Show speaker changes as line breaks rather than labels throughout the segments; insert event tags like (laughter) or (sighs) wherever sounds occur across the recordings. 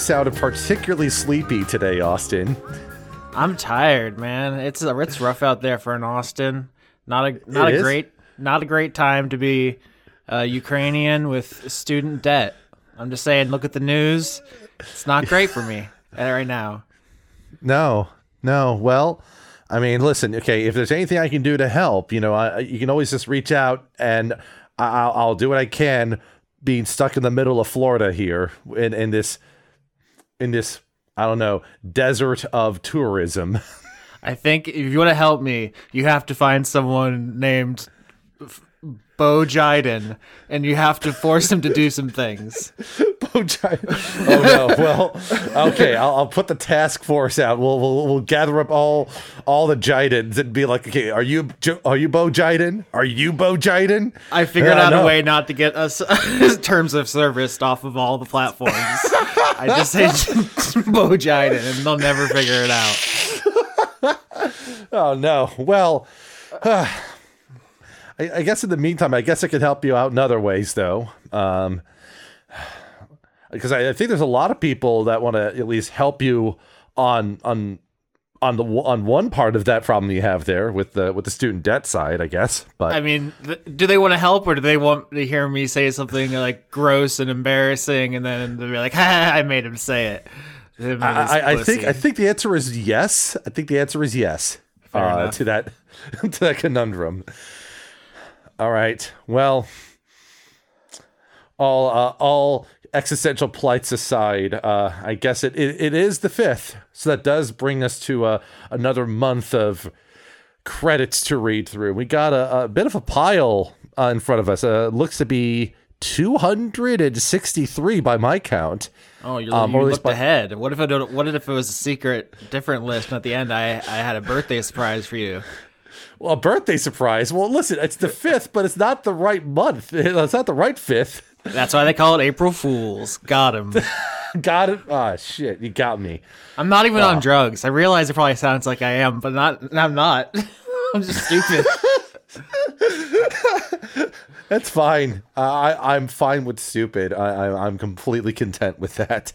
Sounded particularly sleepy today, Austin.
I'm tired, man. It's it's rough out there for an Austin. Not a not
It
a
is?
great not a great time to be a Ukrainian with student debt. I'm just saying, look at the news. It's not great for me (laughs) uh, right now.
No, no. Well, I mean, listen. Okay, if there's anything I can do to help, you know, I, you can always just reach out, and I- I'll, I'll do what I can. Being stuck in the middle of Florida here, in in this, in this, I don't know, desert of tourism. (laughs)
I think if you want to help me, you have to find someone named Bo Jiden, and you have to force him to do some things. (laughs) Bo Jiden.
Oh no. Well, okay. I'll, I'll put the task force out. We'll, we'll we'll gather up all all the Jidens and be like, okay, are you are you Bo Jiden? Are you Bo Jiden?
I figured
Yeah,
out
no.
a way not to get us (laughs) terms of service off of all the platforms. I just say (laughs) Bo Jiden, and they'll never figure it out.
Oh no. Well, (sighs) uh, I, I guess in the meantime, I guess I could help you out in other ways, though. Um, because I, I think there's a lot of people that want to at least help you on on on the on one part of that problem you have there with the with the student debt side, I guess. But
I mean, th- do they want to help, or do they want to hear me say something like gross and embarrassing, and then they'll be like, (laughs) "Ha, I made him say it." Him
I, I, I think. I think the answer is yes. I think the answer is yes uh, to that (laughs) to that conundrum. All right. Well, all uh, all existential plights aside, uh, I guess it, it it is the fifth. So that does bring us to uh, another month of credits to read through. We got a, a bit of a pile uh, in front of us. Uh, looks to be 263 by my count.
Oh, you,
Um,
you
or at least
looked
by-
ahead. What if I don't, What if it was a secret, different list? And at the end, I I had a birthday surprise for you.
Well, a birthday surprise. Well, listen, it's the fifth, but it's not the right month. (laughs) It's not the right fifth.
That's why they call it April Fools. Got him. (laughs)
Got it. Oh shit, you got me.
I'm not even on drugs. I realize it probably sounds like I am, but not. I'm not. (laughs) I'm just stupid.
That's fine. Uh, I I'm fine with stupid. I, I I'm completely content with that.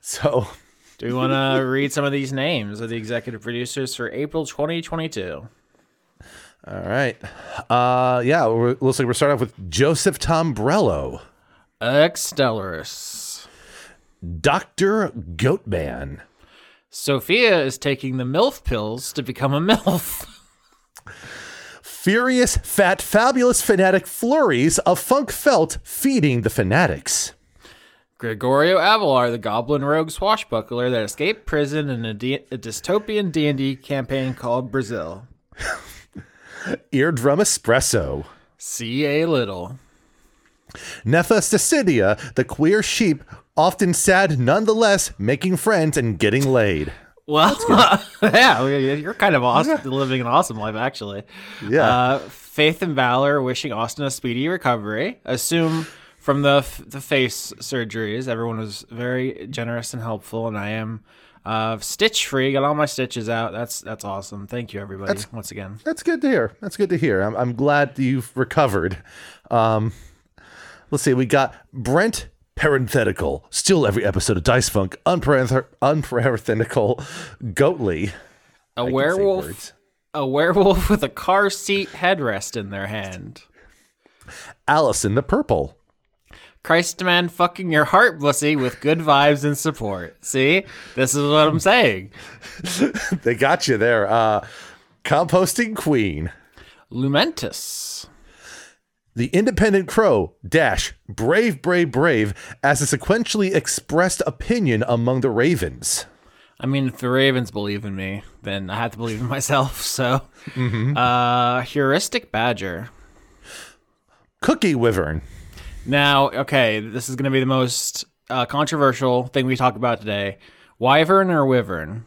So,
Do we want to read some of these names of the executive producers for April 2022?
All right. Uh, yeah. We're, looks like we're starting off with Joseph Tombrello,
Extellaris.
Doctor Goatman,
Sophia is taking the MILF pills to become a MILF.
Furious Fat Fabulous Fanatic Flurries of Funk Felt feeding the fanatics.
Gregorio Avalar, the goblin rogue swashbuckler that escaped prison in a, D- a dystopian D&D campaign called Brazil.
Eardrum Espresso.
C.A. Little.
Nephasticidia, the queer sheep, often sad nonetheless, making friends and getting laid.
Well, (laughs) yeah, you're kind of awesome, (laughs) living an awesome life, actually.
Yeah.
Uh, Faith and Valor wishing Austin a speedy recovery. Assume from the f- the face surgeries, everyone was very generous and helpful, and I am uh, stitch free. Got all my stitches out. That's that's awesome. Thank you, everybody, once again.
That's good to hear. That's good to hear. I'm, I'm glad you've recovered. Um, let's see. We got Brent parenthetical. Still every episode of Dice Funk. Unparenth- unparenthetical. Goatly.
A
I
werewolf. A werewolf with a car seat headrest in their hand.
Allison the purple.
Christ man fucking your heart, pussy, with good vibes and support. See? This is what I'm saying. (laughs)
They got you there. Uh, composting queen.
Lumentus.
The Independent Crow dash brave, brave, brave as a sequentially expressed opinion among the Ravens.
I mean, if the Ravens believe in me, then I have to believe in myself. (laughs) So, uh, heuristic badger.
Cookie Wyvern.
Now, okay, this is going to be the most uh, controversial thing we talk about today. Wyvern or wyvern?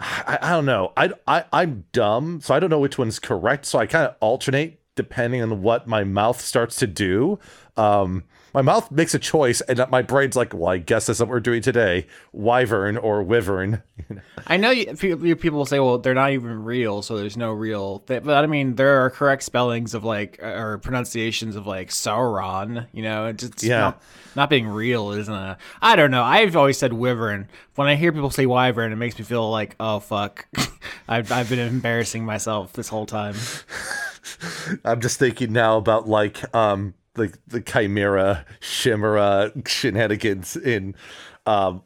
I, I don't know. I, I I'm dumb, so I don't know which one's correct. So I kind of alternate depending on what my mouth starts to do. Um, my mouth makes a choice, and my brain's like, "Well, I guess that's what we're doing today: wyvern or wyvern."
I know you, people will say, "Well, they're not even real, so there's no real." But I mean, there are correct spellings of like or pronunciations of like Sauron. You know, it's just
Yeah.
not, not being real isn't a. I don't know. I've always said wyvern. When I hear people say wyvern, it makes me feel like, oh fuck, (laughs) I've I've been embarrassing myself this whole time. (laughs)
I'm just thinking now about like um like the chimera chimera shenanigans in um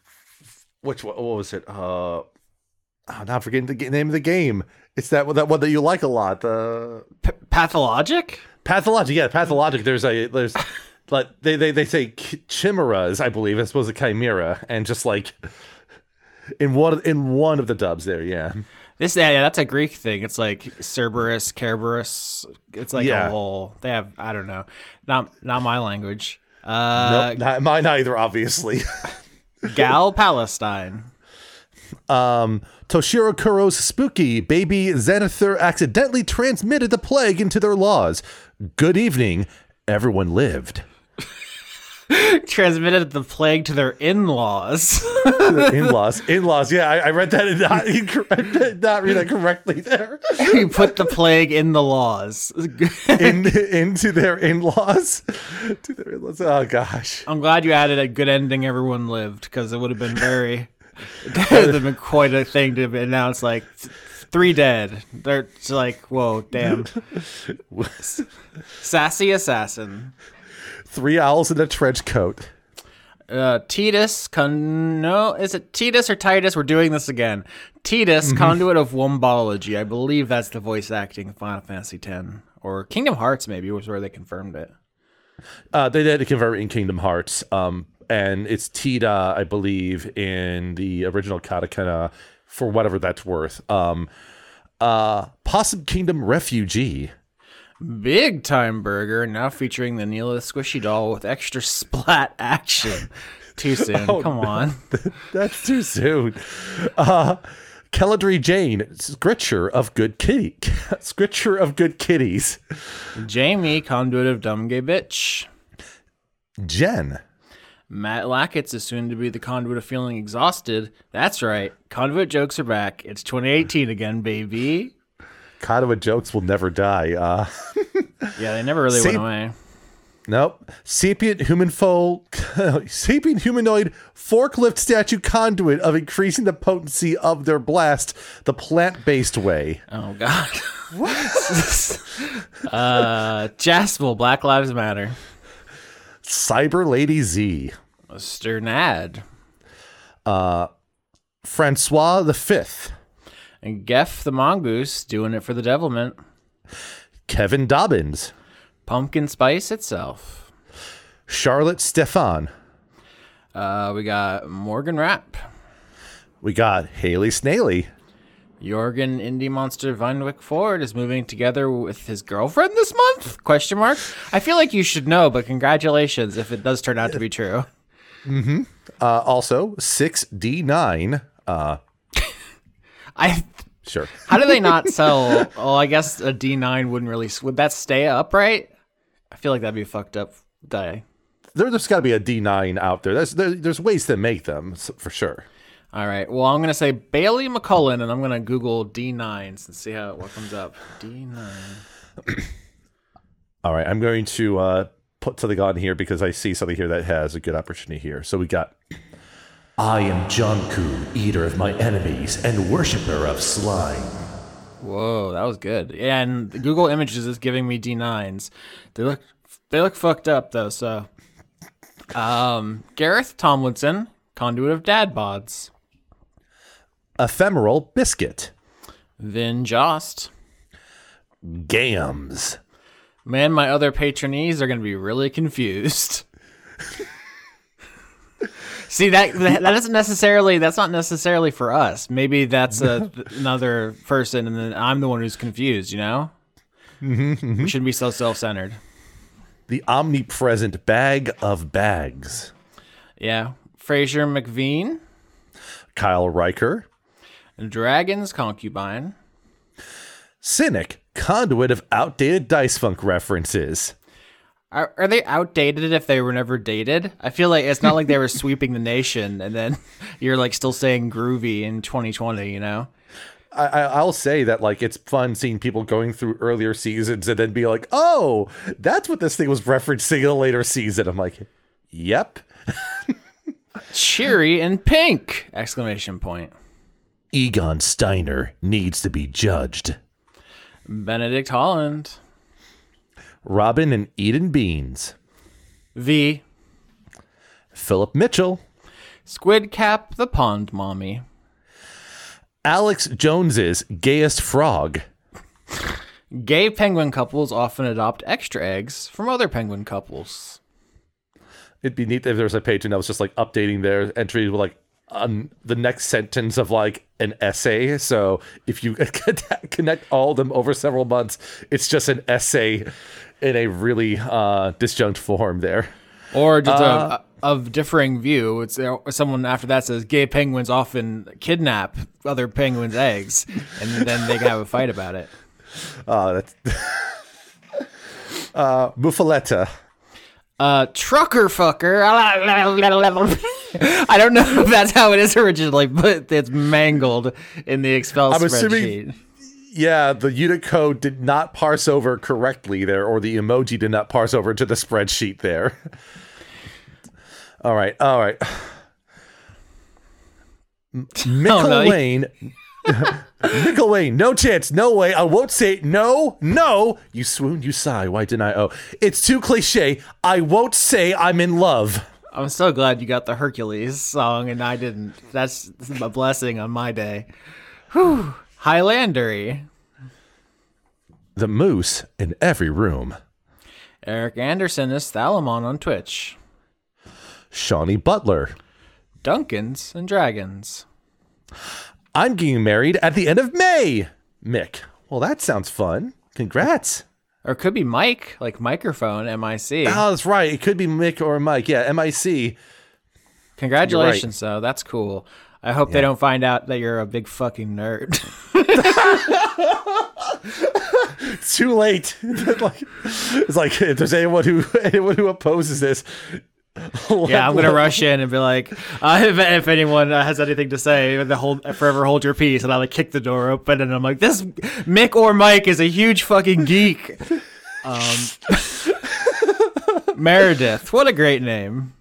which what was it? Uh oh, I'm not forgetting the name of the game. It's that that one that you like a lot the
P- pathologic.
pathologic yeah pathologic. There's a there's (laughs) like they they, they say chimeras I believe as opposed to chimera and just like in one in one of the dubs there yeah
This yeah, that's a Greek thing. It's like Cerberus, Kerberos. It's like
Yeah.
a whole. They have I don't know. Not not my language. Uh,
nope, not mine either obviously (laughs)
Gal Palestine.
Um, Toshiro Kuro's spooky baby Xanathar accidentally transmitted the plague into their laws. Good evening. Everyone lived. (laughs)
Transmitted the plague to their in-laws. (laughs)
In laws. In laws. Yeah, I, I read that and not, (laughs) incorrect, did not read that correctly there.
you put the plague in the laws.
In, into their in laws. To their in-laws. Oh, gosh.
I'm glad you added a good ending. Everyone lived because it would have been very. That would have been quite a thing to announce. Like three dead. They're like whoa, damn. Sassy assassin.
Three owls in a trench coat.
uh, Tidus, con- no, is it Tidus or Tidus? We're doing this again. Tidus, conduit of wombology. I believe that's the voice acting of Final Fantasy X or Kingdom Hearts. Maybe was where they confirmed it.
Uh, they did convert it in Kingdom Hearts. Um, and it's Tita, I believe, in the original katakana for whatever that's worth. Um, uh, Possum Kingdom Refugee.
Big time burger now featuring the Neela Squishy doll with extra splat action. (laughs) Too soon. Come on. (laughs)
That's too soon. Uh, Keladri Jane, Scripture of Good Kitty. (laughs) Scripture of Good Kitties.
Jamie, conduit of dumb gay bitch.
Jen.
Matt Lackett's is soon to be the conduit of feeling exhausted. That's right. Conduit jokes are back. It's 2018 again, baby.
Katawa jokes will never die. Uh, (laughs)
Yeah, they never really
Same-
went away.
Nope. Sapient human fo- (laughs) sapient humanoid forklift statue conduit of increasing the potency of their blast the plant-based way.
Oh God. (laughs) What? uh, Jaspel, Black Lives Matter.
Cyber Lady Z.
Sternad.
Uh Francois the Fifth.
And Geff the Mongoose doing it for the devilment.
Kevin Dobbins.
Pumpkin Spice itself.
Charlotte Stefan.
Uh, we got Morgan Rapp.
We got Haley Snaley.
Jorgen Indie Monster Vinwick Ford is moving together with his girlfriend this month? Question mark. I feel like you should know, but congratulations if it does turn out to be true.
Uh, also, 6D9. Uh, (laughs)
I
sure.
How do they not (laughs) sell? Oh, I guess a D9 wouldn't really. Would that stay upright? I feel like that'd be a fucked up day.
There, there's got to be a D9 out there. There's, there, there's ways to make them for sure.
All right. Well, I'm gonna say Bailey McCullen, and I'm gonna Google D9s and see how what comes up. D9. (clears throat)
All right, I'm going to uh, put something on here because I see something here that has a good opportunity here. So we got
I am Jonku, eater of my enemies and worshipper of slime.
Whoa, that was good. Yeah, and Google Images is giving me D9s. They look they look fucked up though. So, um, Gareth Tomlinson, conduit of dad bods.
Ephemeral Biscuit.
Vin Jost.
Gams.
Man, my other patronees are going to be really confused. (laughs) See that that that isn't necessarily that's not necessarily for us. Maybe that's a, (laughs) another person, and then I'm the one who's confused. You know, mm-hmm, we mm-hmm. shouldn't be so self-centered.
The omnipresent bag of bags.
Yeah, Fraser McVean,
Kyle Riker.
Dragon's concubine,
Cynic. conduit of outdated Dice Funk references.
Are, are they outdated if they were never dated? I feel like it's not like they were (laughs) sweeping the nation and then (laughs) you're like still saying groovy in 2020, you know?
I, I- I'll say that like it's fun seeing people going through earlier seasons and then be like, "Oh, that's what this thing was referencing in a later season." I'm like, "Yep." (laughs)
Cheery and pink! Exclamation point.
Egon Steiner needs to be judged.
Benedict Holland.
Robin and Eden Beans,
V.
Philip Mitchell,
Squid Cap the Pond Mommy.
Alex Jones's gayest frog,
Gay penguin couples often adopt extra eggs from other penguin couples.
It'd be neat if there was a patron that was just like updating their entries with like on the next sentence of like an essay. So if you (laughs) connect all of them over several months, it's just an essay in a really uh, disjunct form there.
Or just a, a of differing view. It's there, someone after that says gay penguins often kidnap other penguins' eggs, and then they can have a fight about it.
Oh, (laughs) that's (laughs) uh, Muffaletta.
Uh, trucker fucker. (laughs) I don't know if that's how it is originally, but it's mangled in the Excel
I'm
spreadsheet.
assuming- Yeah, the Unicode did not parse over correctly there, or the emoji did not parse over to the spreadsheet there. (laughs) All right, all right. (laughs) Mickle
no, you-
Mickle Wayne, no chance, no way. I won't say no, no. You swoon, you sigh. Why didn't I? Oh, it's too cliche. I won't say I'm in love.
I'm so glad you got the Hercules song and I didn't. That's a blessing on my day. Whew. Highlandery.
The moose in every room.
Eric Anderson is Thalamon on Twitch.
Shawnee Butler.
Duncans and Dragons.
I'm getting married at the end of May. Mick. Well, that sounds fun. Congrats.
Or it could be Mike, like microphone, MIC.
Oh, that's right. It could be Mick or Mike. Yeah, MIC.
Congratulations, though. That's cool. I hope they don't find out that you're a big fucking nerd.
It's (laughs) too late. (laughs) Like, it's like if there's anyone who (laughs) anyone who opposes this. (laughs)
yeah, I'm gonna rush in and be like, uh, if, if anyone uh, has anything to say, the hold forever hold your peace, and I like kick the door open, and I'm like, this Mick or Mike is a huge fucking geek. (laughs) Um, Meredith, what a great name.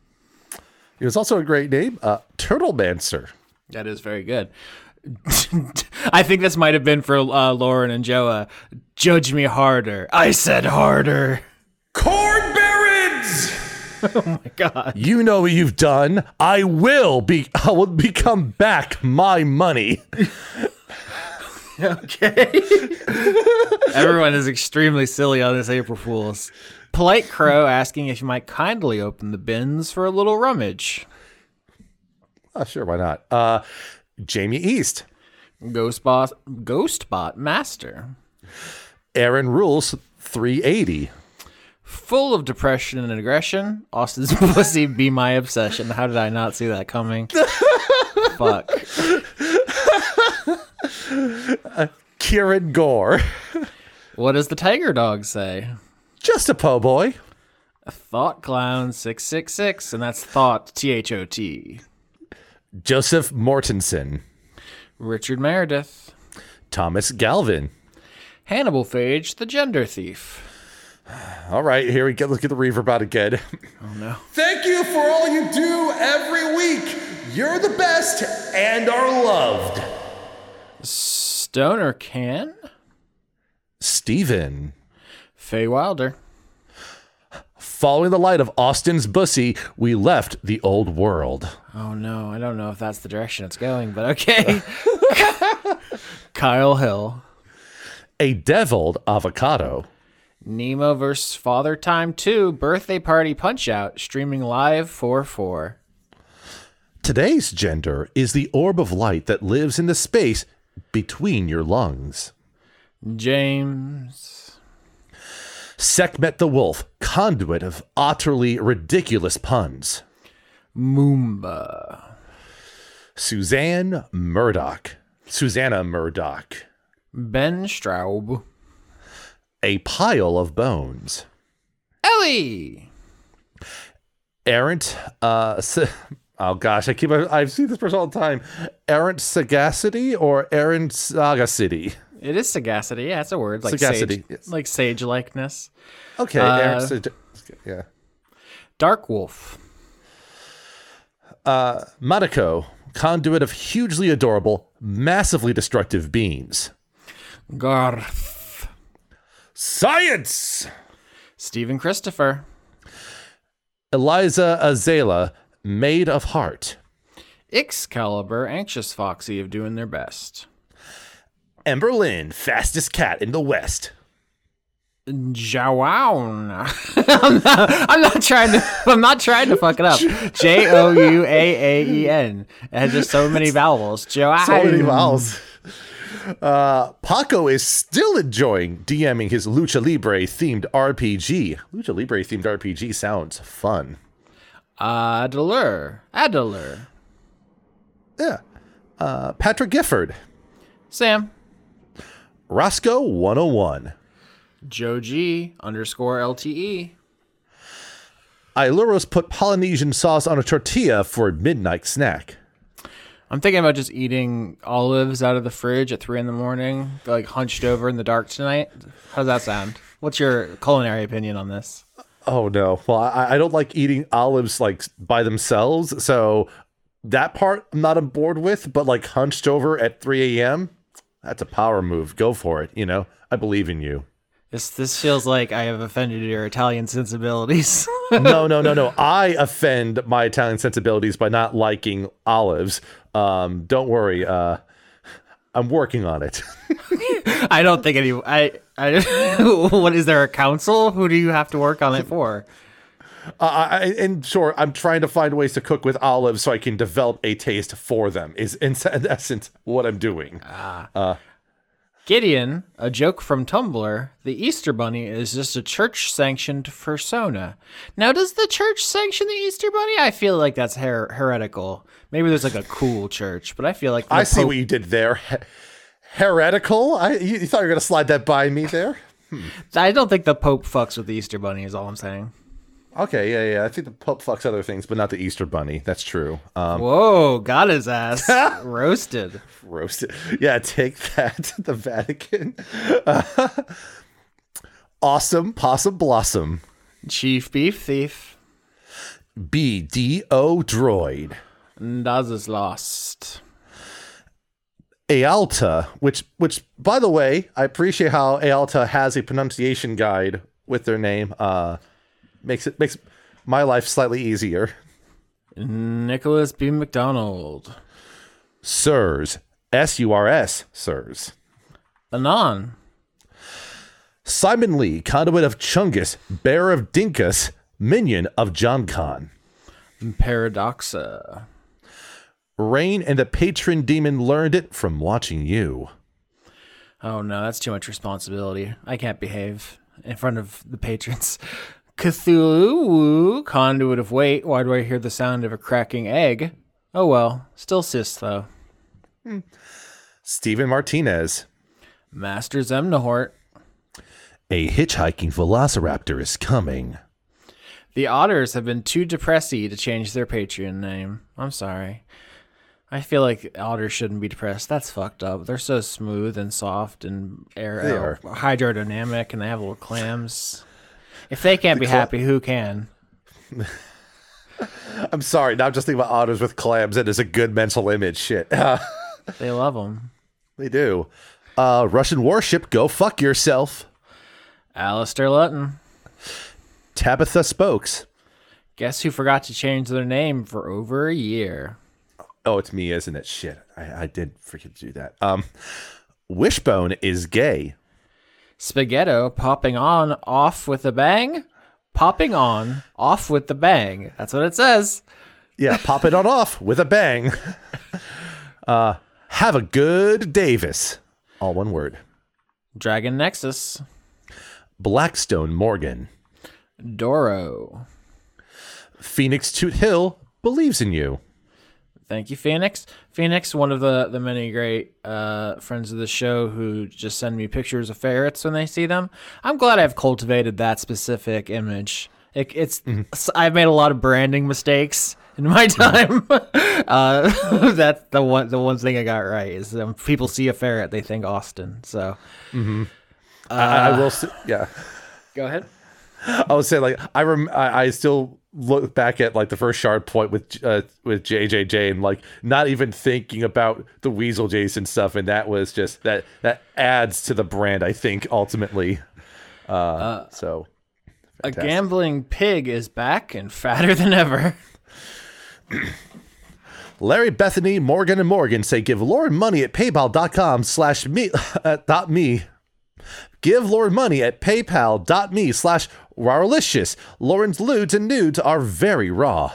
It was also a great name, uh, Turtlemancer.
That is very good. (laughs) I think this might have been for uh, Lauren and Joa. Judge me harder. I said harder.
Corn Barons. (laughs)
Oh my god.
You know what you've done. I will be. I will become back my money. (laughs)
Okay. (laughs) Everyone is extremely silly on this April Fool's. Polite Crow asking if you might kindly open the bins for a little rummage.
Oh, sure, why not? Uh, Jamie East,
Ghostbot, Ghostbot Master.
Aaron Rules, three eighty.
Full of depression and aggression. Austin's (laughs) pussy be my obsession. How did I not see that coming? (laughs) Fuck.
Kieran Gore,
What does the tiger dog say?
just a po' boy.
Thought Clown 666, and that's Thought, T H O T.
Joseph Mortensen,
Richard Meredith.
Thomas Galvin.
Hannibal Phage, the gender thief. (sighs)
All right, here we go. Look at the reverb out again. (laughs)
Oh no.
Thank you for all you do every week. You're the best and are loved.
Stoner Can?
Steven.
Faye Wilder.
Following the light of Austin's bussy, we left the old world.
Oh no, I don't know if that's the direction it's going, but okay. (laughs) Kyle Hill.
A deviled avocado.
Nemo vs. Father Time 2 Birthday Party Punch Out streaming live 4 4.
Today's gender is the orb of light that lives in the space between your lungs.
James.
Sekhmet the Wolf, conduit of utterly ridiculous puns.
Moomba.
Suzanne Murdoch. Susanna Murdoch.
Ben Straub.
A pile of bones.
Ellie.
Errant. Uh, sa- oh gosh, I keep. I've seen this person all the time. Errant sagacity or errant sagacity.
It is sagacity. Yeah, it's a word like
Sagacity,
sage,
yes.
like sage likeness.
Okay,
Uh,
yeah.
Dark wolf.
Uh, Monaco, conduit of hugely adorable, massively destructive beings.
Garth.
Science.
Stephen Christopher.
Eliza Azela, maid of heart.
Excalibur, anxious foxy of doing their best.
Emberlyn, fastest cat in the west.
Jowown. (laughs) I'm, not, I'm not trying to. (laughs) I'm not trying to fuck it up. J O U A A E N. It has just so many vowels. Jowown.
So many vowels. Uh, Paco is still enjoying DMing his Lucha Libre themed RPG. Lucha Libre themed RPG sounds fun.
Adler. Adler.
Yeah. Uh, Patrick Gifford,
Sam.
Roscoe 101,
Joe G underscore. LTE.
Iluros put Polynesian sauce on a tortilla for a midnight snack.
I'm thinking about just eating olives out of the fridge at three in the morning, like hunched over in the dark tonight. How does that sound? What's your culinary opinion on this?
Oh no! Well, I, I don't like eating olives like by themselves, so that part I'm not on board with. But like hunched over at 3 a.m., that's a power move. Go for it. You know, I believe in you.
This this feels like I have offended your Italian sensibilities. (laughs)
no, no, no, no. I offend my Italian sensibilities by not liking olives. Um, don't worry. Uh, I'm working on it.
I don't think any. I. I. (laughs) what is there a council? Who do you have to work on it for?
uh, I, and sure, I'm trying to find ways to cook with olives so I can develop a taste for them. Is in, in (laughs) essence what I'm doing.
Gideon, a joke from Tumblr. The Easter Bunny is just a church-sanctioned persona. Now, does the church sanction the Easter Bunny? I feel like that's her- heretical. Maybe there's like a cool church, but I feel like
I see
Pope-
what you did there. He- heretical. I you, you thought you were gonna slide that by me there. Hmm.
I don't think the Pope fucks with the Easter Bunny. Is all I'm saying.
Okay, yeah, yeah. I think the Pope fucks other things, but not the Easter Bunny. That's true. Um,
Whoa, got his (laughs) ass roasted.
roasted. Yeah, take that, the Vatican. (laughs) awesome possum blossom.
Chief beef thief.
BDO droid.
Das is lost.
Ealta, which which by the way, I appreciate how Ealta has a pronunciation guide with their name. Uh makes it makes my life slightly easier.
Nicholas B. McDonald.
Sirs. S U R S, sirs.
Anon.
Simon Lee, conduit of Chungus, bearer of Dinkus, minion of John Khan.
Paradoxa.
Rain and the patron demon learned it from watching you.
Oh no, that's too much responsibility. I can't behave in front of the patrons. Cthulhu, conduit of weight. Why do I hear the sound of a cracking egg? Oh well, still cis though. Hmm.
Stephen Martinez.
Master Zemnahort.
A hitchhiking velociraptor is coming.
The otters have been too depressy to change their Patreon name. I'm sorry. I feel like otters shouldn't be depressed. That's fucked up. They're so smooth and soft and air
They are.
hydrodynamic, and they have little clams. If they can't be happy, who can? (laughs)
I'm sorry, now I'm just thinking about otters with clams. It is a good mental image. Shit. (laughs)
They love them.
they do. Uh, Russian warship, go fuck yourself.
Alistair Lutton.
Tabitha Spokes.
Guess who forgot to change their name for over a year?
Oh, it's me, isn't it? Shit. I, I did forget to do that. Um, Wishbone is gay.
Spaghetto popping on, off with a bang? Popping on, off with the bang. That's what it says.
Yeah, pop it on off with a bang. (laughs) Uh, have a good Davis. All one word.
Dragon Nexus.
Blackstone Morgan.
Doro.
Phoenix Toot Hill believes in you.
Thank you, Phoenix. Phoenix, one of the, the many great uh, friends of the show who just send me pictures of ferrets when they see them. I'm glad I've cultivated that specific image. It, it's s- I've made a lot of branding mistakes in my time. (laughs) uh, (laughs) that's the one the one thing I got right is um, people see a ferret they think Austin. So
I, I will. Say, yeah.
go ahead.
I would say like I rem- I, I still look back at like the first shard point with uh, with JJJ and like not even thinking about the Weasel Jason stuff, and that was just that that adds to the brand. I think ultimately. Uh, so
A gambling pig is back and fatter than ever. (laughs)
Larry Bethany, Morgan, and Morgan say give Lauren money at paypal.com slash me (laughs) uh, dot me. Give Lauren money at paypal.me slash rawlicious. Lauren's lewds and nudes are very raw.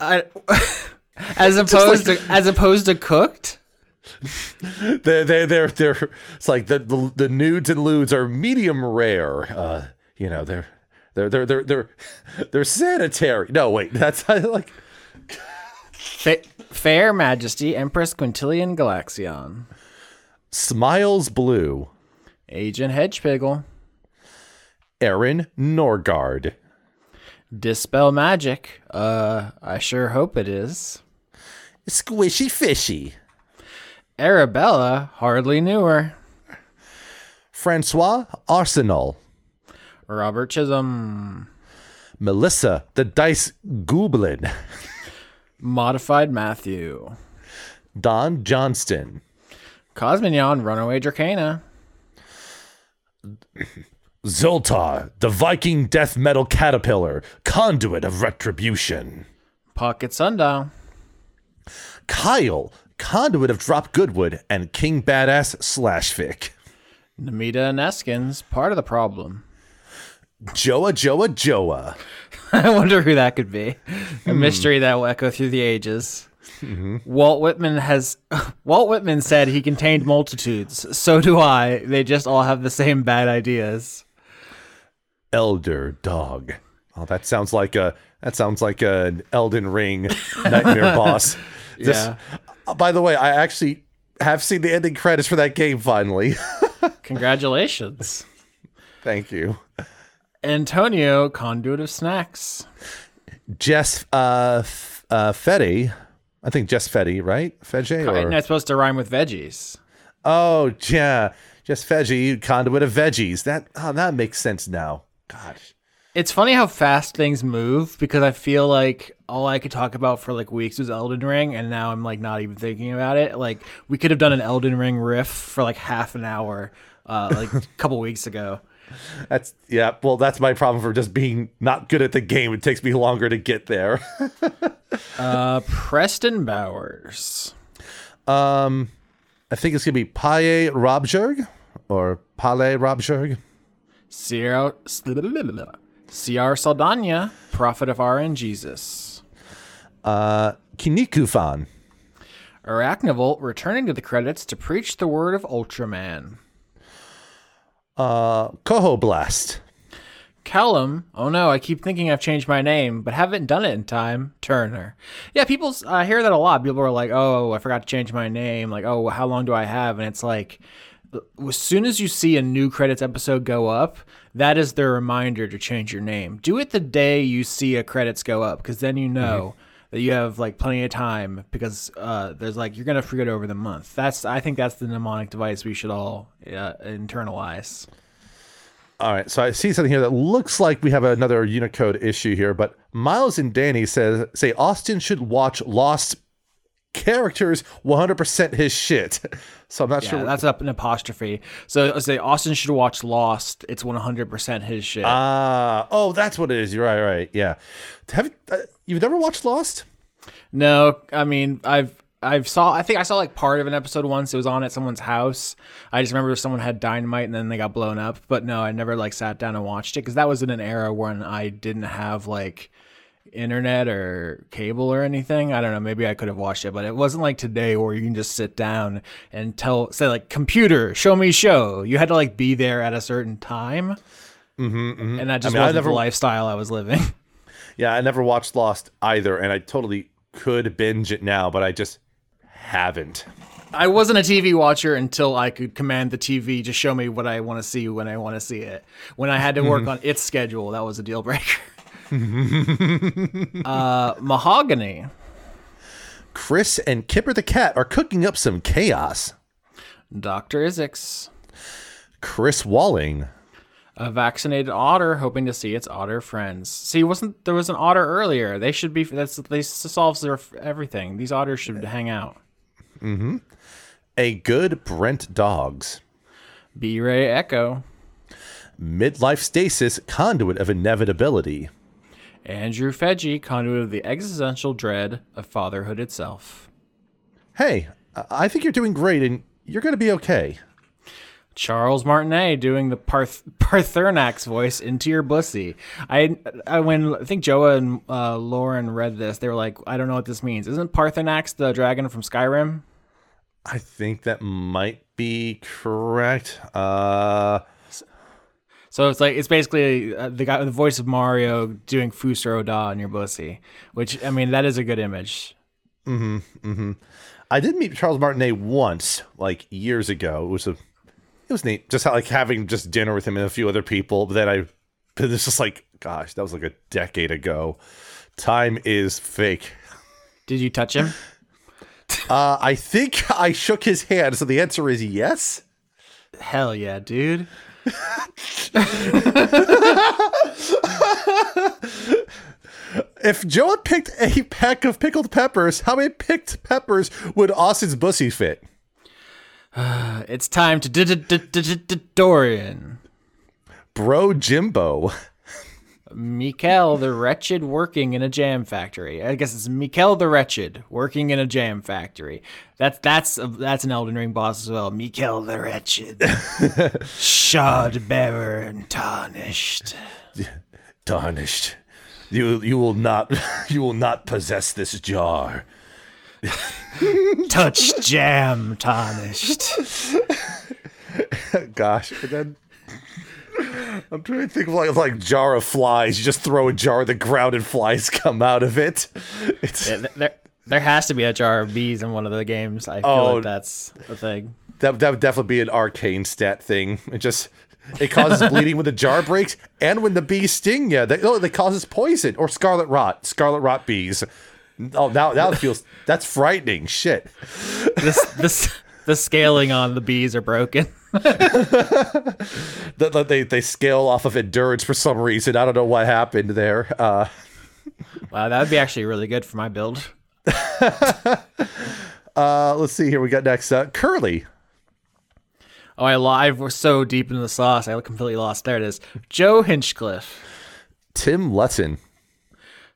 I, (laughs) as opposed to as opposed to cooked. (laughs)
They're, they're, they're, they're, it's like the, the, the nudes and lewds are medium rare. Uh, you know, they're, they're, they're, they're, they're, (laughs) they're sanitary. No, wait, that's like,
Fa- Fair Majesty Empress Quintilian Galaxion.
Smiles Blue,
Agent Hedgepiggle.
Aaron Norgard,
Dispel Magic. Uh, I sure hope it is.
Squishy Fishy,
Arabella hardly knew her.
Francois Arsenal,
Robert Chisholm.
Melissa the Dice Goblin,
Modified Matthew.
Don Johnston,
Cosmignon Runaway Dracana.
Zoltar, the Viking death metal caterpillar, conduit of retribution.
Pocket Sundial.
Kyle, conduit of Drop Goodwood, and King Badass slash fic.
Namita and Eskins, part of the problem.
Joa Joa Joa. (laughs)
I wonder who that could be. A hmm. mystery that will echo through the ages. Mm-hmm. Walt Whitman has (laughs) Walt Whitman said he contained multitudes. So do I. They just all have the same bad ideas.
Elder Dog. Oh, that sounds like a that sounds like an Elden Ring nightmare (laughs) boss. This-
Yeah.
uh, by the way, I actually have seen the ending credits for that game finally. (laughs)
Congratulations.
Thank you.
Antonio, conduit of snacks.
Jess uh, F- uh Fetty. I think Jess Fetty, right? Fedge or
And that's supposed to rhyme with veggies.
Oh, yeah. Just veggie, conduit of veggies. That oh, that makes sense now. Gosh.
It's funny how fast things move because I feel like all I could talk about for like weeks was Elden Ring, and now I'm like not even thinking about it. Like we could have done an Elden Ring riff for like half an hour, uh, like (laughs) a couple weeks ago.
That's yeah. Well, that's my problem for just being not good at the game. It takes me longer to get there. (laughs)
Uh, Preston Bowers,
um, I think it's gonna be Paye Robjerg or Pale Robjerg.
Sierra, Ciar Saldana, Prophet of R and Jesus,
Uh, Kinikufan.
Arachnivolt returning to the credits to preach the word of Ultraman.
Uh, Koho Blast.
Callum, oh no, I keep thinking I've changed my name, but haven't done it in time. Turner. Yeah, people, I hear that a lot. People are like, oh, I forgot to change my name. Like, oh, how long do I have? And it's like, as soon as you see a new credits episode go up, that is their reminder to change your name. Do it the day you see a credits go up, because then you know that you have like plenty of time. Because uh, there's like you're gonna forget over the month. That's I think that's the mnemonic device we should all uh, internalize.
All right, so I see something here that looks like we have another Unicode issue here, but Miles and Danny says say Austin should watch Lost characters 100% his shit. (laughs) So I'm not
Yeah,
sure.
that's up an apostrophe. So I say Austin should watch Lost. It's 100% his shit.
Ah, oh, that's what it is. You're right, right. Yeah. Have uh, you've never watched Lost?
no, I mean I've I've saw I think I saw like part of an episode once. It was on at someone's house. I just remember someone had dynamite and then they got blown up. But no, I never like sat down and watched it because that was in an era when I didn't have like internet or cable or anything. I don't know. Maybe I could have watched it, but it wasn't like today where you can just sit down and tell, say like, computer, show me show. You had to like be there at a certain time, mm-hmm, mm-hmm. and that just
I mean,
wasn't
never-
the lifestyle I was living. (laughs)
Yeah, I never watched Lost either, and I totally could binge it now, but I just haven't.
I wasn't a TV watcher until I could command the TV to show me what I want to see when I want to see it. When I had to work mm-hmm. on its schedule, that was a deal breaker. (laughs) (laughs) uh, mahogany.
Chris and Kipper the cat are cooking up some chaos.
Dr. Isix.
Chris Walling.
A vaccinated otter hoping to see its otter friends. See, wasn't there was an otter earlier? They should be. That's they solves their everything. These otters should hang out. Mm-hmm.
A good Brent Dogs.
B Ray Echo.
Midlife stasis conduit of inevitability.
Andrew Fedgy, conduit of the existential dread of fatherhood itself.
Hey, I- think you're doing great and you're going to be okay.
Charles Martinet doing the Parth- (laughs) Paarthurnax voice into your bussy. I, I when I think Joa and uh, Lauren read this, they were like, I don't know what this means. Isn't Paarthurnax the dragon from Skyrim?
I think that might be correct. Uh,
So it's like it's basically uh, the guy, the voice of Mario doing Fus Ro Dah in your bussy, which I mean that is a good image.
I did meet Charles Martinet once, like years ago. It was a, it was neat. Just like having just dinner with him and a few other people. But then I, but (laughs) this is like, gosh, that was like a decade ago. Time is fake.
Did you touch him? (laughs)
Uh, I think I shook his hand. So the answer is yes.
Hell yeah, dude. (laughs)
If Joe had picked a pack of pickled peppers, how many picked peppers would Austin's bussy fit? (sighs)
It's time to Dorian.
Bro Jimbo.
Mikel the Wretched working in a jam factory. I guess it's Mikel the Wretched working in a jam factory. That's that's a, that's an Elden Ring boss as well. Mikel the Wretched, (laughs) shardbearer and tarnished. (laughs)
Tarnished. You you will not (laughs) you will not possess this jar.
Touch jam tarnished.
Gosh, and then I'm trying to think of like like jar of flies. You just throw a jar on the ground and flies come out of it. (laughs) It's
Yeah, there there has to be a jar of bees in one of the games. I feel
Oh.
like that's a thing.
that that would definitely be an arcane stat thing. It just it causes (laughs) bleeding when the jar breaks and when the bees sting you. They, oh, they causes poison or scarlet rot. Scarlet rot bees. Oh, now it feels that's frightening. Shit.
This this the scaling on the bees are broken. (laughs)
That they they scale off of endurance for some reason. I don't know what happened there. Uh,
Wow, that would be actually really good for my build. (laughs)
uh, let's see here. We got next uh, Curly.
Oh, I live. We're so deep into the sauce. I completely lost. There it is. Joe Hinchcliffe.
Tim Letson.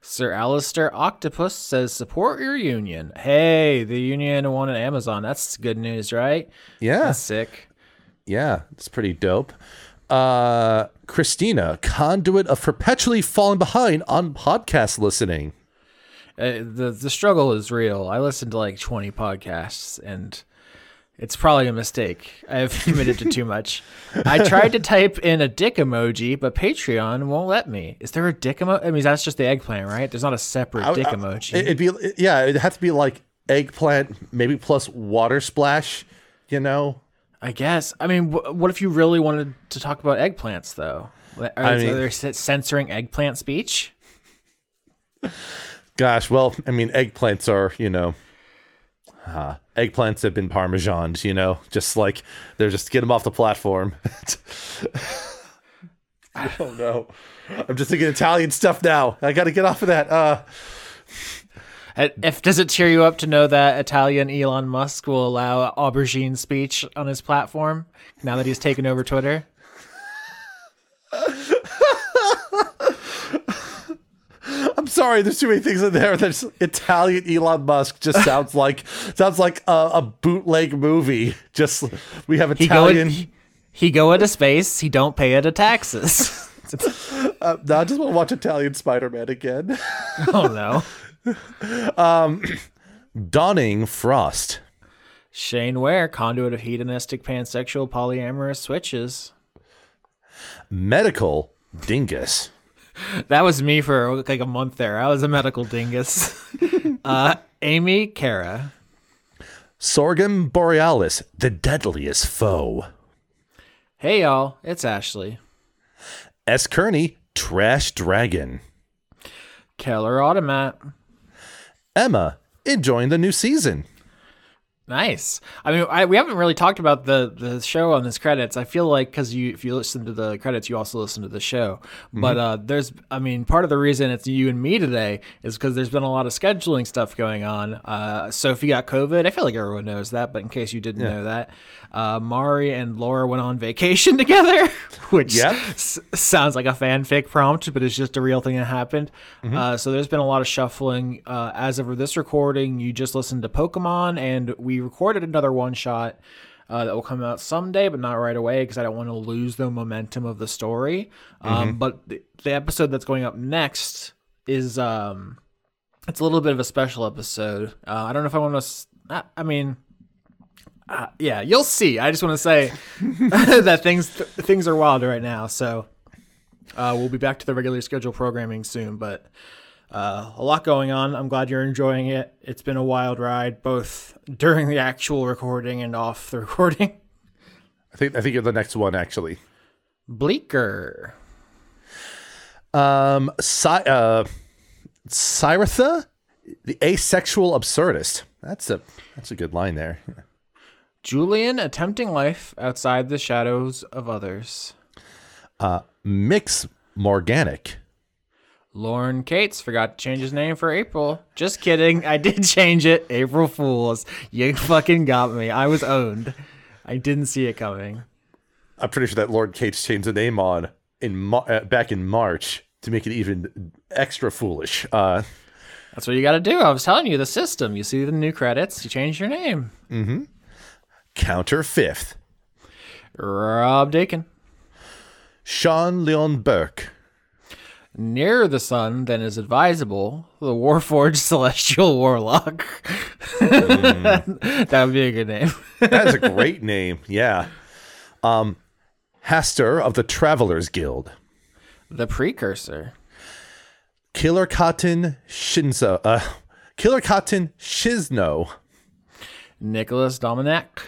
Sir Alistair Octopus says, support your union. Hey, the union won at Amazon. That's good news, right?
Yeah.
That's sick.
Yeah, it's pretty dope. Uh, Christina, conduit of perpetually falling behind on podcast listening.
Uh, the the struggle is real. I listen to like 20 podcasts and it's probably a mistake. I've (laughs) committed to too much. I tried to type in a dick emoji, but Patreon won't let me. Is there a dick emoji? I mean, that's just the eggplant, right? There's not a separate dick
I-
emoji.
It'd be yeah, it'd have to be like eggplant, maybe plus water splash. You know,
I guess. I mean, wh- what if you really wanted to talk about eggplants, though? Are,
I
are they censoring eggplant speech?
gosh, well, I mean, eggplants are you know, uh, eggplants have been parmesaned. You know, just like they're just get them off the platform. (laughs) I don't know. I'm just thinking Italian stuff now. I got to get off of that. Uh,
Uh, If does it cheer you up to know that Italian Elon Musk will allow aubergine speech on his platform now that he's taken over Twitter? (laughs)
I'm sorry, there's too many things in there. There's Italian Elon Musk just (laughs) sounds like sounds like a, a bootleg movie. Just we have
He go
Italian.
he, go into space. He don't pay it a taxes.
uh, (laughs) no, I just want to watch Italian Spider-Man again. (laughs)
oh no. (clears throat)
Dawning Frost.
Shane Ware, conduit of hedonistic pansexual polyamorous switches.
Medical Dingus. (laughs)
That was me for like a month there. I was a medical dingus. (laughs) uh, Amy Cara.
Sorghum borealis, the deadliest foe.
Hey y'all, it's Ashley.
S. Kearney, trash dragon.
Keller Automat.
Emma, enjoying the new season.
Nice. I mean, I, we haven't really talked about the the show on this credits. I feel like because you, if you listen to the credits, you also listen to the show. But uh, there's, I mean, part of the reason it's you and me today is because there's been a lot of scheduling stuff going on. Uh, Sophie got COVID. I feel like everyone knows that, but in case you didn't know that, uh, Mari and Laura went on vacation (laughs) together, (laughs) which
Yep.
s- sounds like a fanfic prompt, but it's just a real thing that happened. Uh, so there's been a lot of shuffling. Uh, as of this recording, you just listened to Pokemon, and we recorded another one shot uh, that will come out someday, but not right away because I don't want to lose the momentum of the story. Um, but the, the episode that's going up next is um, it's a little bit of a special episode. Uh, I don't know if I want to. I, I mean. Uh, yeah, you'll see. I just want to say (laughs) (laughs) that things things are wild right now. So uh, we'll be back to the regular schedule programming soon, but uh, a lot going on. I'm glad you're enjoying it. It's been a wild ride, both during the actual recording and off the (laughs) recording.
I think I think you're the next one actually.
Bleaker.
Um, Cy- uh, Cyratha, the asexual absurdist. That's a that's a good line there.
Julian attempting life outside the shadows of others.
Uh, Mix Morganic.
Lauren Cates forgot to change his name for April. Just kidding. I did (laughs) change it. April Fools. You fucking got me. I was owned. I didn't see it coming.
I'm pretty sure that Lord Cates changed the name on in uh, back in March to make it even extra foolish. Uh,
That's what you got to do. I was telling you the system. You see the new credits, you change your name.
counter fifth.
Rob Dakin.
Sean Leon Burke.
Nearer the sun than is advisable, the (laughs) Warforged Celestial Warlock. (laughs) that would be a good name. (laughs)
That is a great name. Yeah. Um, Haster of the Travelers Guild.
the Precursor.
Killer Cotton Shinzo. Uh, Killer Cotton Shizno.
Nicholas Dominic.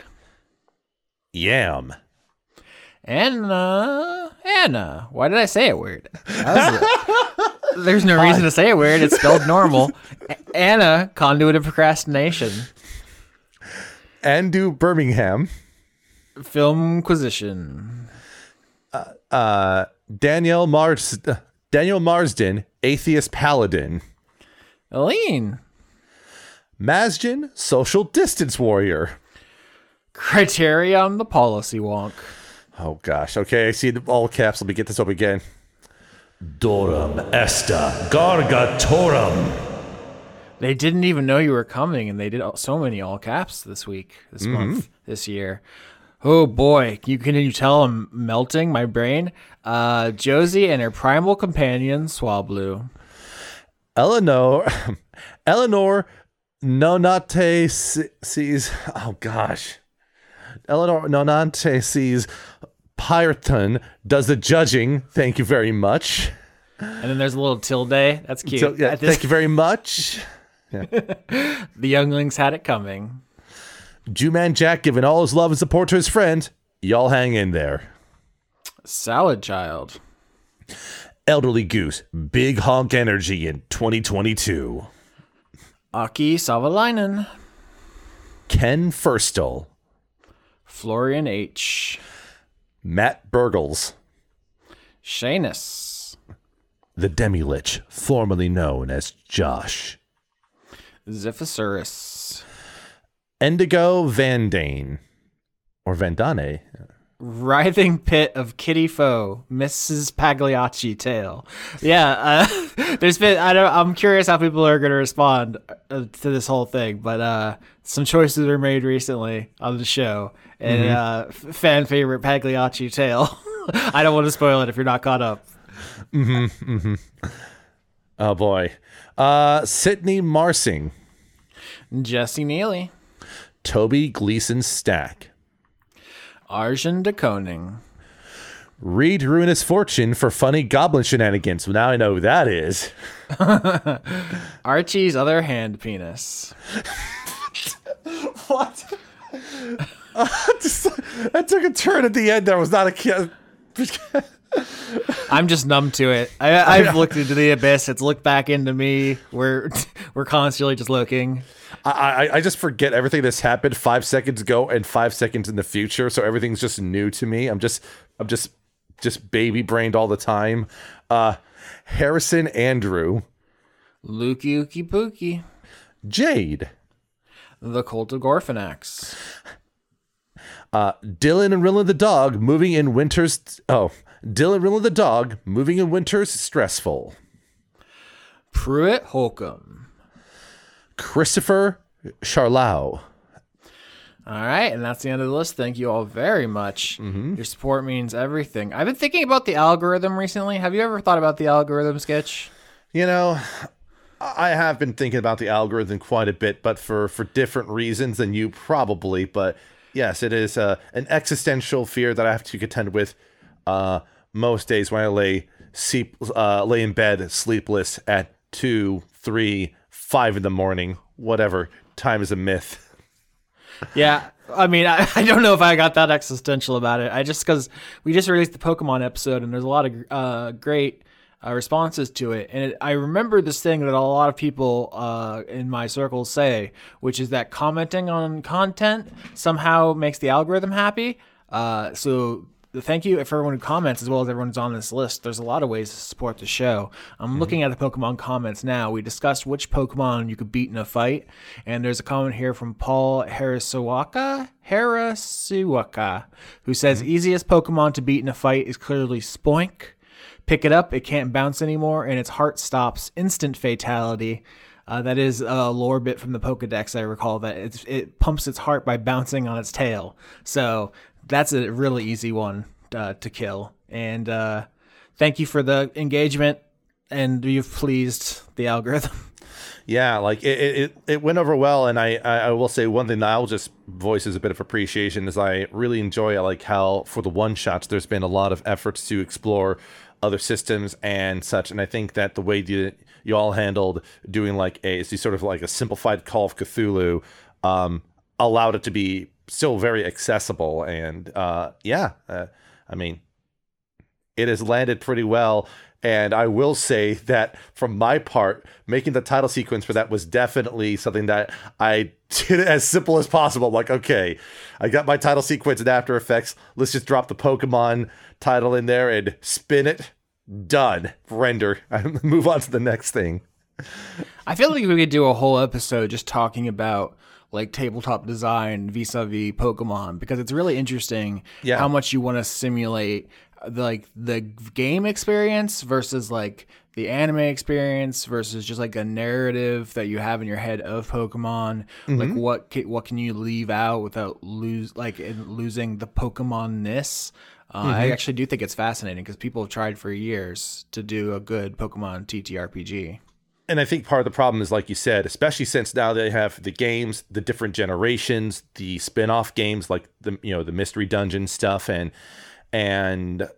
Yam.
Anna. Anna. Why did I say it weird? (laughs) It. There's no reason to say it weird. It's spelled normal. Anna, conduit of procrastination.
Andu Birmingham.
Film Inquisition.
Uh, Daniel Mars. uh, Daniel Marsden, Atheist Paladin.
Aline.
Masjin, Social Distance Warrior.
Criterion the Policy Wonk.
Oh gosh. Okay, I see the all caps. Let me get this up again.
Dorum esta gargatorum.
They didn't even know you were coming, and they did so many all caps this week, this month, this year. Oh boy, you can you tell I'm melting my brain. Uh, Josie and her primal companion Swablu.
Eleanor, (laughs) Eleanor Nonate se- sees. Oh gosh, Eleanor Nonante sees. Pyrton does the judging. Thank you very much.
And then there's a little tilde. That's cute.
So, yeah,
this-
thank you very much. (laughs)
the younglings had it coming.
Jew-Man Jack giving all his love and support to his friend. Y'all hang in there.
Salad Child.
Elderly Goose, big honk energy in 2022.
Aki Savalainen.
Ken Firstel,
Florian H.
Matt Burgles,
Shanus.
the Demi-Lich, formerly known as Josh.
Ziphosaurus.
Indigo Van Dane, or Vandane.
Writhing pit of kitty foe, Mrs. Pagliacci tail. Yeah, uh, (laughs) there's been. I don't. I'm curious how people are going to respond uh, to this whole thing, but uh, some choices were made recently on the show, and uh, f- fan favorite Pagliacci tail. (laughs) I don't want to spoil it if you're not caught up.
Oh boy. Uh, Sydney Marsing,
Jesse Neely,
Toby Gleason Stack,
Arjun de Koning,
Read Ruinous Fortune for funny goblin shenanigans. Well, now I know who that is. (laughs)
Archie's other hand penis. (laughs)
What? (laughs) that took a turn at the end. There was not a kid.
I'm just numb to it. I, I've looked into the abyss. It's looked back into me. We're (laughs) we're constantly just looking.
I, I I just forget everything that's happened five seconds ago and five seconds in the future. So everything's just new to me. I'm just I'm just just baby brained all the time. Uh, Harrison Andrew,
Lukey Ookie Pookie.
Jade,
The Cult of Gorfanax.
uh, Dylan and Rilla the dog moving in winter's. Oh, Dylan Rilla the dog moving in winter's stressful.
Pruitt Holcomb.
Christopher Charlau.
All right, and that's the end of the list. Thank you all very much. Your support means everything. I've been thinking about the algorithm recently. Have you ever thought about the algorithm sketch?
You know, I have been thinking about the algorithm quite a bit, but for for different reasons than you probably. But yes, it is uh, an existential fear that I have to contend with uh, most days when I lay sleep, uh, lay in bed sleepless at two, three, five in the morning, whatever. Time is a myth. (laughs)
Yeah, I mean, I, I don't know if I got that existential about it. I just because we just released the Pokemon episode and there's a lot of uh, great uh, responses to it, and it, I remember this thing that a lot of people uh, in my circles say, which is that commenting on content somehow makes the algorithm happy. Uh, so thank you for everyone who comments as well as everyone who's on this list. There's a lot of ways to support the show. I'm looking at the Pokemon comments now. We discussed which Pokemon you could beat in a fight, and there's a comment here from Paul Harasuwaka, Harasuwaka, who says easiest Pokemon to beat in a fight is clearly Spoink. Pick it up, it can't bounce anymore, and its heart stops. Instant fatality. Uh, that is a lore bit from the Pokedex. I recall that it's, it pumps its heart by bouncing on its tail. So that's a really easy one uh, to kill. And uh, thank you for the engagement, and you've pleased the algorithm. (laughs)
Yeah, like it, it, it- went over well, and I, I I will say one thing that I'll just voice as a bit of appreciation is I really enjoy like how for the one shots there's been a lot of efforts to explore other systems and such, and I think that the way you you all handled doing like a sort of like a simplified Call of Cthulhu um, allowed it to be still very accessible, and uh, yeah, uh, I mean it has landed pretty well. And I will say that from my part, making the title sequence for that was definitely something that I did (laughs) as simple as possible. Like, okay, I got my title sequence in After Effects. Let's just drop the Pokemon title in there and spin it. Done. Render. (laughs) Move on to the next thing.
I feel like we could do a whole episode just talking about like tabletop design vis-a-vis Pokemon because it's really interesting
Yeah.
how much you want to simulate the, like the game experience versus like the anime experience versus just like a narrative that you have in your head of Pokemon. Like what ca- what can you leave out without lose like in losing the Pokemon ness. Uh, I actually do think it's fascinating because people have tried for years to do a good Pokemon TTRPG.
And I think part of the problem is, like you said, especially since now they have the games, the different generations, the spin-off games like the you know the mystery dungeon stuff and and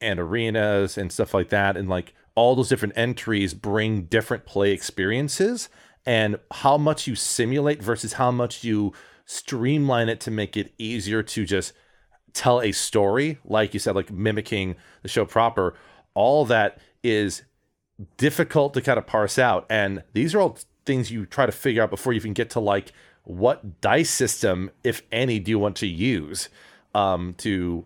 and arenas and stuff like that, and like all those different entries bring different play experiences, and how much you simulate versus how much you streamline it to make it easier to just tell a story, like you said, like mimicking the show proper. All that is difficult to kind of parse out. And these are all things you try to figure out before you even get to like what dice system, if any, do you want to use um, to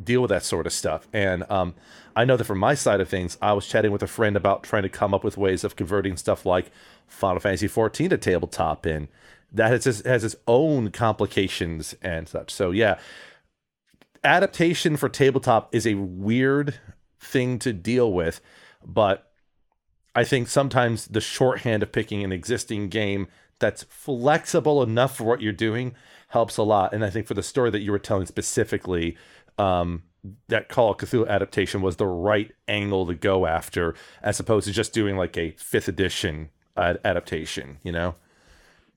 deal with that sort of stuff. And um, I know that from my side of things, I was chatting with a friend about trying to come up with ways of converting stuff like Final Fantasy 14 to tabletop, and that has its, has its own complications and such. So yeah, adaptation for tabletop is a weird thing to deal with, but I think sometimes the shorthand of picking an existing game that's flexible enough for what you're doing helps a lot. And I think for the story that you were telling specifically, um, that Call of Cthulhu adaptation was the right angle to go after, as opposed to just doing like a fifth edition ad- adaptation. You know?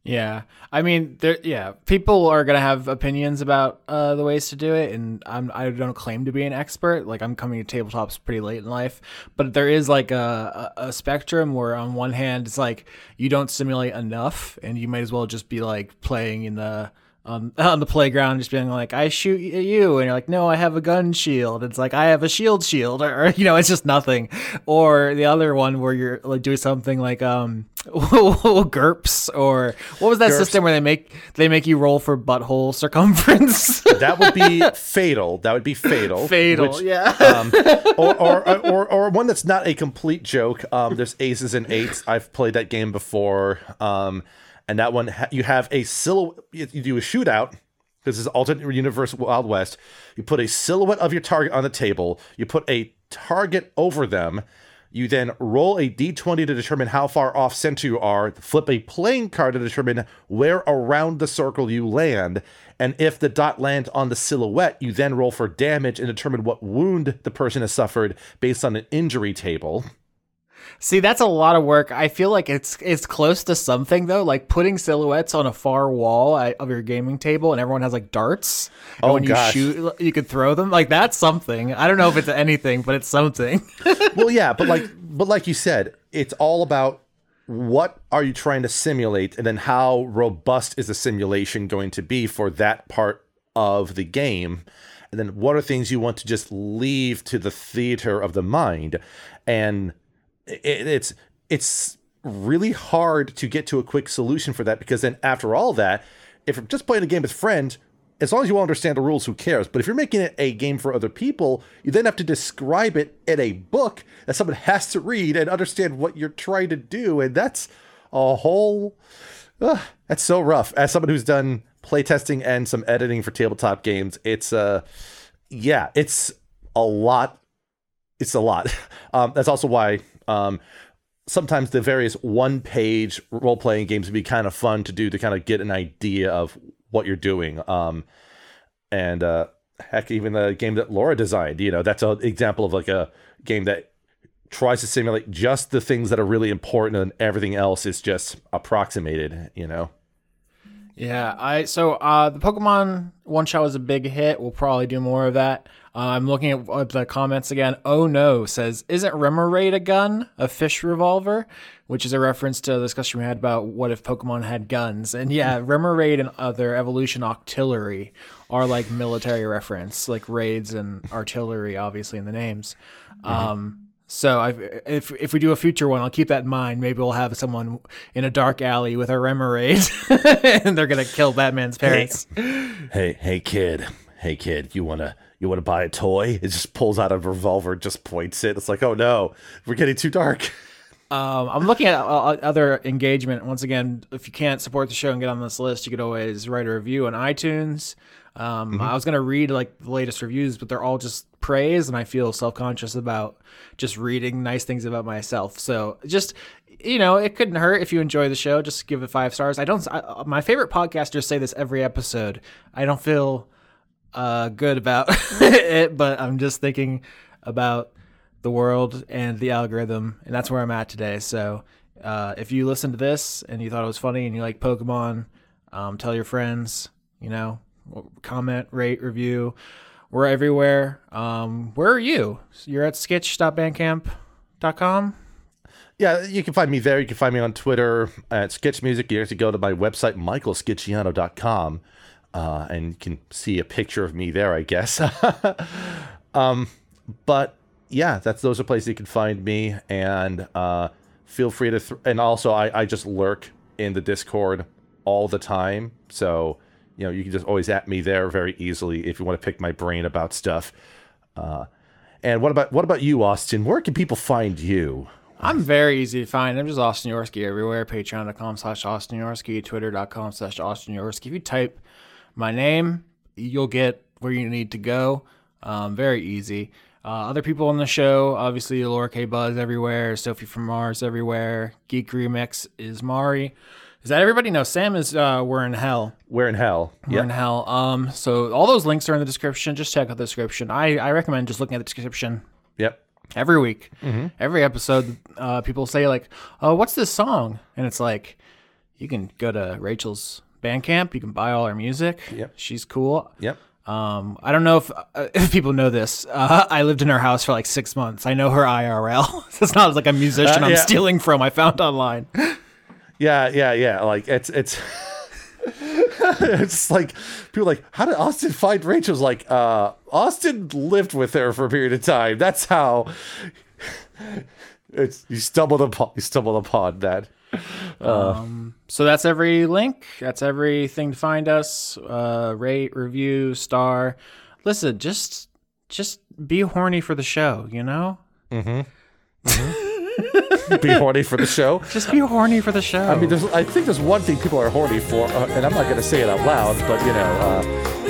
Yeah, I mean, there. Yeah, people are gonna have opinions about uh, the ways to do it, and I'm I don't claim to be an expert. Like I'm coming to tabletops pretty late in life, but there is like a, a, a spectrum where on one hand it's like you don't simulate enough, and you might as well just be like playing in the um, (laughs) on the playground, just being like, "I shoot you," and you're like, "No, I have a gun shield." It's like I have a shield shield, or, (laughs) or, you know, it's just nothing. Or the other one where you're like doing something like um, (laughs) GURPS, or what was that
GURPS.
system where they make they make you roll for butthole circumference?
That would be fatal. That would be fatal.
Fatal,
which,
yeah.
um, or, or, or, or one that's not a complete joke. Um, there's aces and eights. I've played that game before. Um, and that one, ha- you have a silhouette, you you do a shootout. This is alternate universe Wild West. You put a silhouette of your target on the table. You put a target over them. You then roll a d20 to determine how far off center you are. Flip a playing card to determine where around the circle you land. And if the dot lands on the silhouette, you then roll for damage and determine what wound the person has suffered based on an injury table.
See, that's a lot of work. I feel like it's it's close to something though, like putting silhouettes on a far wall uh, of your gaming table, and everyone has like darts. And
Oh,
when
gosh.
you shoot, you could throw them. Like that's something. I don't know if it's anything, but it's something. (laughs)
well, yeah, but like, but like you said, it's all about what are you trying to simulate, and then how robust is the simulation going to be for that part of the game, and then what are things you want to just leave to the theater of the mind, and it, it's it's really hard to get to a quick solution for that because then after all that, if you're just playing a game with friends, as long as you all understand the rules, who cares? But if you're making it a game for other people, you then have to describe it in a book that someone (laughs) has to read and understand what you're trying to do, and that's a whole. that's so rough. As someone who's done playtesting and some editing for tabletop games, it's uh, yeah, it's a lot it's a lot. (laughs) Um, that's also why um, sometimes the various one page role playing games would be kind of fun to do to kind of get an idea of what you're doing. Um, and uh, heck, even the game that Laura designed, you know, that's an example of like a game that tries to simulate just the things that are really important and everything else is just approximated, you know?
Yeah, I so uh, the Pokemon one shot was a big hit. We'll probably do more of that. Uh, I'm looking at uh, the comments again. Oh no, says isn't Remoraid a gun, a fish revolver, which is a reference to the discussion we had about what if Pokemon had guns. And yeah, Remoraid and other evolution Octillery are like military reference, like raids and artillery, obviously in the names. Um, so I, if if we do a future one, I'll keep that in mind. Maybe we'll have someone in a dark alley with a Remoraid, (laughs) and they're gonna kill Batman's parents.
Hey, hey, kid. Hey, kid, you wanna you wanna buy a toy? It just pulls out a revolver, just points it. It's like, oh no, we're getting too dark.
Um, I'm looking at uh, other engagement. Once again, if you can't support the show and get on this list, you could always write a review on iTunes. Um, I was gonna read like the latest reviews, but they're all just praise, and I feel self conscious about just reading nice things about myself. So just you know, it couldn't hurt if you enjoy the show. Just give it five stars. I don't. I, my favorite podcasters say this every episode. I don't feel uh, good about (laughs) it, but I'm just thinking about the world and the algorithm, and that's where I'm at today. So, uh, if you listen to this and you thought it was funny and you like Pokemon, um, tell your friends. You know, comment, rate, review. We're everywhere. Um, where are you? You're at sketch.bandcamp.com.
Yeah, you can find me there. You can find me on Twitter at Sketch Music. You have to go to my website, michaelskitchiano.com, uh, and you can see a picture of me there, I guess. (laughs) um, but yeah, that's those are places you can find me, and uh, feel free to. Th- and also, I, I just lurk in the Discord all the time, so you know you can just always at me there very easily if you want to pick my brain about stuff. Uh, and what about what about you, Austin? Where can people find you?
I'm very easy to find. I'm just Austin Yorski everywhere. Patreon.com slash Austin Yorski, Twitter.com slash Austin Yorski. If you type my name, you'll get where you need to go. Um, very easy. Uh, other people on the show, obviously Laura K. Buzz everywhere, Sophie from Mars everywhere, Geek Remix is Mari. Is that everybody? knows Sam is uh, We're in Hell.
We're in hell.
We're in Hell. Um, so all those links are in the description. Just check out the description. I, I recommend just looking at the description
Yep.
every week, every episode, uh, people say like, "Oh, what's this song?" And it's like, you can go to Rachel's Bandcamp. You can buy all her music.
Yep.
She's cool.
Yep.
Um, I don't know if, uh, (laughs) if people know this. Uh, I lived in her house for like six months. I know her IRL. (laughs) it's not like a musician
Uh,
I'm stealing from. I found online. (laughs)
Yeah, yeah, yeah. Like it's it's (laughs) it's like people are like, how did Austin find Rachel's like uh Austin lived with her for a period of time. That's how (laughs) it's you stumbled upon you stumbled upon that.
um So that's every link. That's everything to find us. Uh, rate, review, star. Listen, just just be horny for the show. You know, (laughs) (laughs)
Be horny for the show.
just be horny for the show.
I mean, there's I think there's one thing people are horny for, uh, and I'm not going to say it out loud, but you know, uh,